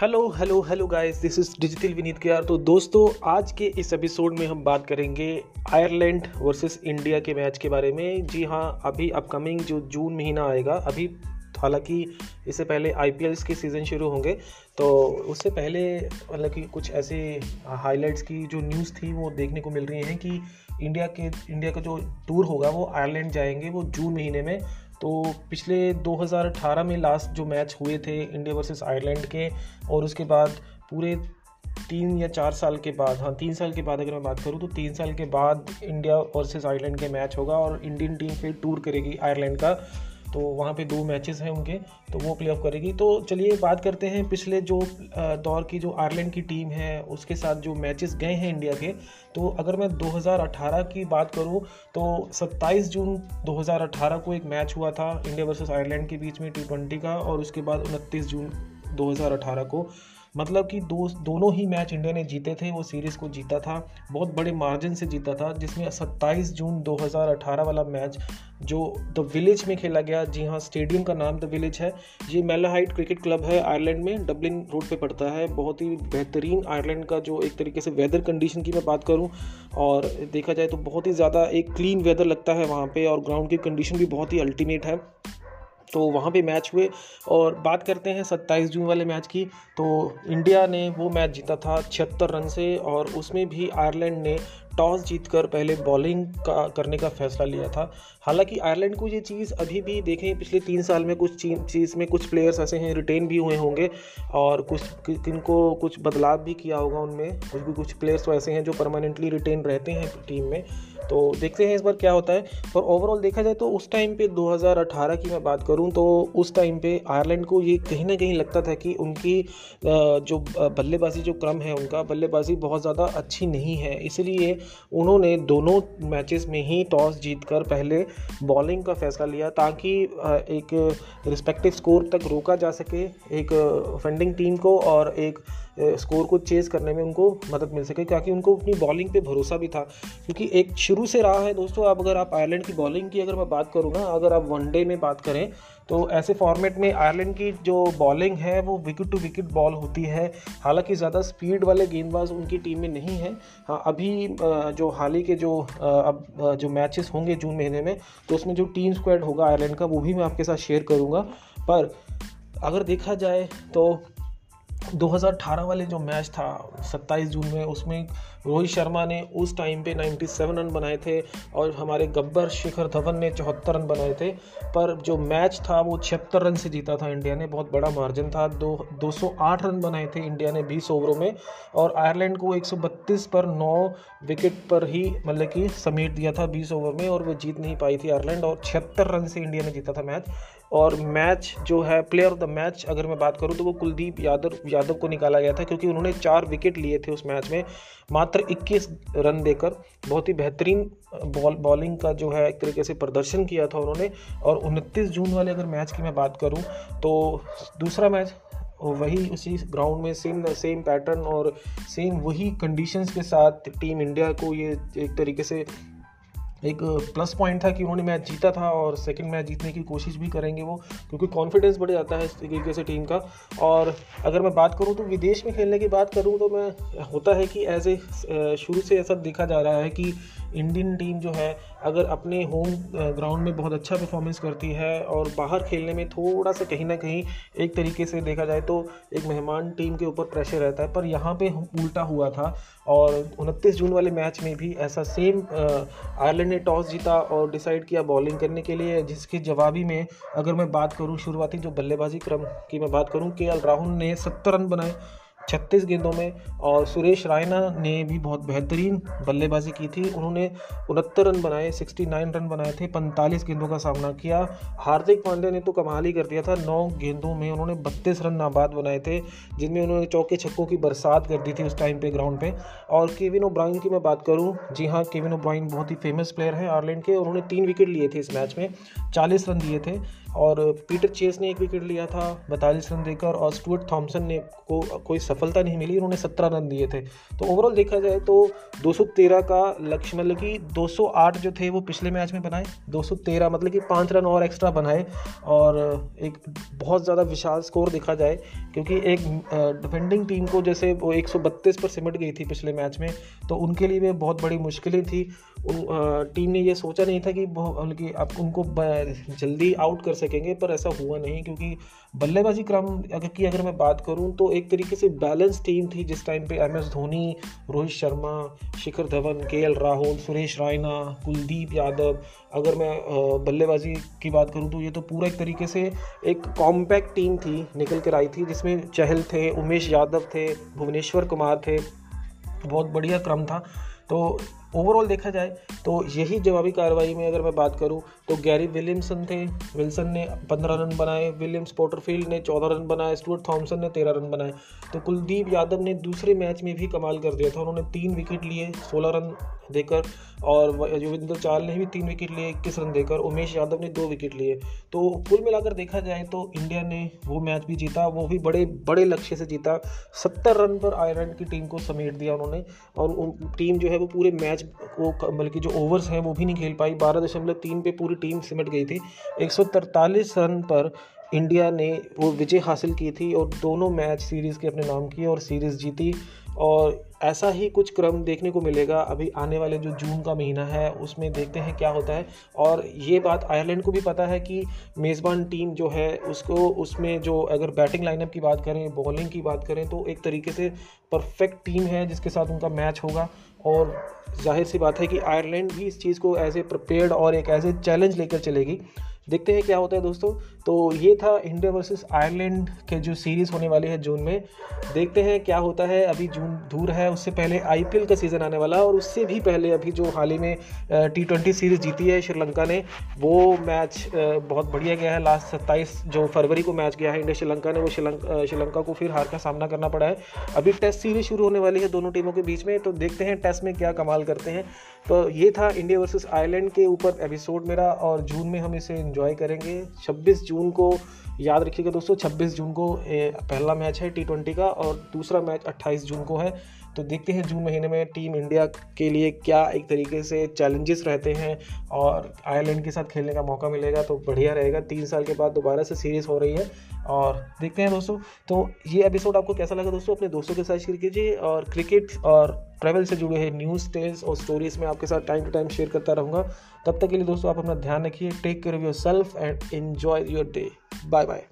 Hello hello hello guys this is digital Vineet के यार तो दोस्तों, आज के इस एपिसोड में हम बात करेंगे आयरलैंड वर्सेस इंडिया के मैच के बारे में। जी हाँ अभी अपकमिंग जो जून महीना आएगा, अभी हालाँकि इससे पहले आई के सीज़न शुरू होंगे तो उससे पहले मतलब कि कुछ ऐसे हाइलाइट्स की जो न्यूज़ थी, वो देखने को मिल रही हैं कि इंडिया के इंडिया का जो टूर होगा, वो आयरलैंड जाएँगे वो जून महीने में। तो पिछले 2018 में लास्ट जो मैच हुए थे इंडिया वर्सेस आयरलैंड के, और उसके बाद पूरे तीन या चार साल के बाद हाँ तीन साल के बाद अगर मैं बात करूँ तो तीन साल के बाद इंडिया वर्सेस आयरलैंड के मैच होगा, और इंडियन टीम फिर टूर करेगी आयरलैंड का। तो वहाँ पे दो मैचेस हैं उनके तो वो प्ले ऑफ़ करेगी। तो चलिए बात करते हैं पिछले जो दौर की जो आयरलैंड की टीम है, उसके साथ जो मैचेस गए हैं इंडिया के। तो अगर मैं 2018 की बात करूँ तो 27 जून 2018 को एक मैच हुआ था इंडिया वर्सेस आयरलैंड के बीच में टी का, और उसके बाद उनतीस जून 2018 को। मतलब कि दो, दोनों ही मैच इंडिया ने जीते थे, वो सीरीज़ को जीता था, बहुत बड़े मार्जिन से जीता था, जिसमें 27 जून 2018 वाला मैच जो द विलेज में खेला गया, जी हाँ स्टेडियम का नाम द विलेज है, ये मेलाहाइट क्रिकेट क्लब है आयरलैंड में डबलिन रोड पे पड़ता है, बहुत ही बेहतरीन आयरलैंड का जो एक तरीके से वेदर कंडीशन की मैं बात करूँ, और देखा जाए तो बहुत ही ज़्यादा एक क्लीन वेदर लगता है वहाँ पर और ग्राउंड की कंडीशन भी बहुत ही अल्टीमेट है। तो वहाँ पे मैच हुए। और बात करते हैं सत्ताईस जून वाले मैच की। तो इंडिया ने वो मैच जीता था छिहत्तर रन से और उसमें भी आयरलैंड ने टॉस जीतकर पहले बॉलिंग का, करने का फैसला लिया था। हालाँकि आयरलैंड को ये चीज़ अभी भी देखें, पिछले तीन साल में कुछ चीज़ में कुछ प्लेयर्स ऐसे हैं रिटेन भी हुए होंगे और कुछ, किनको कुछ बदलाव भी किया होगा उनमें। कुछ भी कुछ प्लेयर्स तो ऐसे हैं जो परमानेंटली रिटेन रहते हैं टीम में। तो देखते हैं इस बार क्या होता है। पर ओवरऑल देखा जाए तो उस टाइम पे 2018 की मैं बात करूँ तो उस टाइम पे आयरलैंड को ये कहीं ना कहीं लगता था कि उनकी जो बल्लेबाजी जो क्रम है उनका, बल्लेबाजी बहुत ज़्यादा अच्छी नहीं है। इसलिए उन्होंने दोनों मैचेस में ही टॉस जीतकर पहले बॉलिंग का फैसला लिया ताकि एक रिस्पेक्टिव स्कोर तक रोका जा सके, एक फंडिंग टीम को और एक स्कोर को चेज़ करने में उनको मदद मिल सके क्योंकि उनको अपनी बॉलिंग पे भरोसा भी था। क्योंकि एक शुरू से रहा है दोस्तों अब अगर आप आयरलैंड की बॉलिंग की अगर मैं बात करूँ ना, अगर आप वनडे में बात करें तो ऐसे फॉर्मेट में आयरलैंड की जो बॉलिंग है, वो विकेट टू विकेट बॉल होती है। हालाँकि ज़्यादा स्पीड वाले गेंदबाज उनकी टीम में नहीं है। हाँ अभी जो हाल ही के जो अब जो मैचेस होंगे जून महीने में तो उसमें जो टीम स्क्वाड होगा आयरलैंड का, वो भी मैं आपके साथ शेयर करूँगा। पर अगर देखा जाए तो 2018 वाले जो मैच था 27 जून में उसमें रोहित शर्मा ने उस टाइम पे 97 रन बनाए थे और हमारे गब्बर शिखर धवन ने चौहत्तर रन बनाए थे। पर जो मैच था, वो छिहत्तर रन से जीता था इंडिया ने। बहुत बड़ा मार्जिन था। दो 208 रन बनाए थे इंडिया ने 20 ओवरों में। और आयरलैंड को 132 पर 9 विकेट पर ही मतलब कि समेट दिया था 20 ओवर में और वो जीत नहीं पाई थी आयरलैंड और छिहत्तर रन से इंडिया ने जीता था मैच और मैच जो है प्लेयर ऑफ़ द मैच अगर मैं बात करूँ तो वो कुलदीप यादव यादव को निकाला गया था क्योंकि उन्होंने चार विकेट लिए थे उस मैच में। मात्र 21 रन देकर बहुत ही बेहतरीन बॉल, बॉलिंग का जो है एक तरीके से प्रदर्शन किया था उन्होंने। और उनतीस जून वाले अगर मैच की मैं बात करूँ तो दूसरा मैच वही उसी ग्राउंड में सेम सेम पैटर्न और सेम वही कंडीशंस के साथ टीम इंडिया को ये एक तरीके से एक प्लस पॉइंट था कि उन्होंने मैच जीता था और सेकंड मैच जीतने की कोशिश भी करेंगे वो, क्योंकि कॉन्फिडेंस बढ़ जाता है इस तरीके से टीम का। और अगर मैं बात करूँ तो विदेश में खेलने की बात करूँ तो मैं, होता है कि एज ए शुरू से ऐसा देखा जा रहा है कि इंडियन टीम जो है, अगर अपने होम ग्राउंड में बहुत अच्छा परफॉर्मेंस करती है और बाहर खेलने में थोड़ा सा कहीं ना कहीं एक तरीके से देखा जाए तो एक मेहमान टीम के ऊपर प्रेशर रहता है। पर यहाँ पे उल्टा हुआ था और उनतीस जून वाले मैच में भी ऐसा सेम आयरलैंड ने टॉस जीता और डिसाइड किया बॉलिंग करने के लिए, जिसके जवाबी में अगर मैं बात करूँ शुरुआती जो बल्लेबाजी क्रम की मैं बात करूँ, के राहुल ने सत्तर रन बनाए। छत्तीस गेंदों में, और सुरेश रायना ने भी बहुत बेहतरीन बल्लेबाजी की थी। उन्होंने उनहत्तर रन बनाए 69 रन बनाए थे 45 गेंदों का सामना किया। हार्दिक पांड्या ने तो कमाल ही कर दिया था, नौ गेंदों में उन्होंने बत्तीस रन नाबाद बनाए थे, जिनमें उन्होंने चौके छक्कों की बरसात कर दी थी उस टाइम पे ग्राउंड पे। और केविन ओब्राइन की मैं बात करूँ, जी हाँ केविन ओब्राइन बहुत ही फ़ेमस प्लेयर हैं आयरलैंड के। उन्होंने तीन विकेट लिए थे इस मैच में, चालीस रन दिए थे। और पीटर चेस ने एक विकेट लिया था बैतालीस रन देकर और स्टुअर्ट थॉमसन ने को, कोई सफलता नहीं मिली, उन्होंने सत्रह रन दिए थे। तो ओवरऑल देखा जाए तो 213 का लक्ष्य मतलब कि 208 जो थे वो पिछले मैच में बनाए 213 मतलब कि पाँच रन और एक्स्ट्रा बनाए और एक बहुत ज़्यादा विशाल स्कोर देखा जाए, क्योंकि एक डिफेंडिंग टीम को जैसे वो 132 पर सिमट गई थी पिछले मैच में तो उनके लिए भी बहुत बड़ी मुश्किलें थी। उन टीम ने ये सोचा नहीं था कि बल्कि आप उनको जल्दी आउट कर सकेंगे, पर ऐसा हुआ नहीं, क्योंकि बल्लेबाजी क्रम अगर की अगर मैं बात करूँ तो एक तरीके से बैलेंस टीम थी जिस टाइम पे M S Dhoni, Rohit Sharma, Shikhar Dhawan K L Rahul, Suresh Raina, Kuldeep Yadav, अगर मैं बल्लेबाजी की बात करूँ तो ये तो पूरा एक तरीके से एक कॉम्पैक्ट टीम थी, निकल कर आई थी, जिसमें चहल थे, उमेश यादव थे, भुवनेश्वर कुमार थे, बहुत बढ़िया क्रम था। तो ओवरऑल देखा जाए तो यही जवाबी कार्रवाई में अगर मैं बात करूँ तो गैरी विलियमसन थे। विल्सन ने पंद्रह रन बनाए, विलियम्स पोटरफील्ड ने चौदह रन बनाए, स्टुअर्ट थॉमसन ने तेरह रन बनाए। तो कुलदीप यादव ने दूसरे मैच में भी कमाल कर दिया था। उन्होंने तीन विकेट लिए, सोलह रन देकर, और युविंदर चाल ने भी तीन विकेट लिए, इक्कीस रन देकर, उमेश यादव ने दो विकेट लिए। तो कुल मिलाकर देखा जाए तो इंडिया ने वो मैच भी जीता, वो भी बड़े बड़े लक्ष्य से जीता। सत्तर रन पर आयरलैंड की टीम को समेट दिया उन्होंने, और टीम जो है वो पूरे मैच को बल्कि जो ओवर्स हैं वो भी नहीं खेल पाई। बारह दशमलव तीन पर पूरी टीम सिमट गई थी। एक रन पर इंडिया ने वो विजय हासिल की थी और दोनों मैच सीरीज़ के अपने नाम किए और सीरीज़ जीती। और ऐसा ही कुछ क्रम देखने को मिलेगा। अभी आने वाले जो जून का महीना है, उसमें देखते हैं क्या होता है। और ये बात आयरलैंड को भी पता है कि मेज़बान टीम जो है, उसको उसमें जो अगर बैटिंग लाइनअप की बात करें बॉलिंग की बात करें तो एक तरीके से परफेक्ट टीम है, जिसके साथ उनका मैच होगा। और ज़ाहिर सी बात है कि आयरलैंड भी इस चीज़ को एज ए प्रिपेयर्ड और एक एज ए चैलेंज लेकर चलेगी। देखते हैं क्या होता है दोस्तों। तो ये था इंडिया वर्सेस आयरलैंड के जो सीरीज़ होने वाली है जून में। देखते हैं क्या होता है। अभी जून दूर है, उससे पहले आईपीएल का सीज़न आने वाला और उससे भी पहले अभी जो हाल ही में टी ट्वेंटी सीरीज़ जीती है श्रीलंका ने, वो मैच बहुत बढ़िया गया है। लास्ट सत्ताईस जो फरवरी को मैच गया है इंडिया श्रीलंका ने, वो श्रीलंका श्रीलंका को फिर हार का सामना करना पड़ा है। अभी टेस्ट सीरीज़ शुरू होने वाली है दोनों टीमों के बीच में तो देखते हैं टेस्ट में क्या कमाल करते हैं। तो ये था इंडिया वर्सेस आयरलैंड के ऊपर एपिसोड मेरा और जून में हम इसे एंजॉय करेंगे। 26 जून को याद रखिएगा दोस्तों 26 जून को पहला मैच है टी ट्वेंटी का और दूसरा मैच 28 जून को है। तो देखते हैं जून महीने में टीम इंडिया के लिए क्या एक तरीके से चैलेंजेस रहते हैं और आयरलैंड के साथ खेलने का मौका मिलेगा तो बढ़िया रहेगा। तीन साल के बाद दोबारा से सीरीज़ हो रही है और देखते हैं दोस्तों। तो ये एपिसोड आपको कैसा लगा दोस्तों? अपने दोस्तों के साथ शेयर कीजिए और क्रिकेट और ट्रैवल से जुड़े हैं न्यूज़ टेल्स और स्टोरीज में आपके साथ टाइम टू टाइम शेयर करता रहूँगा। तब तक के लिए दोस्तों आप अपना ध्यान रखिए take care of your self and enjoy your day bye bye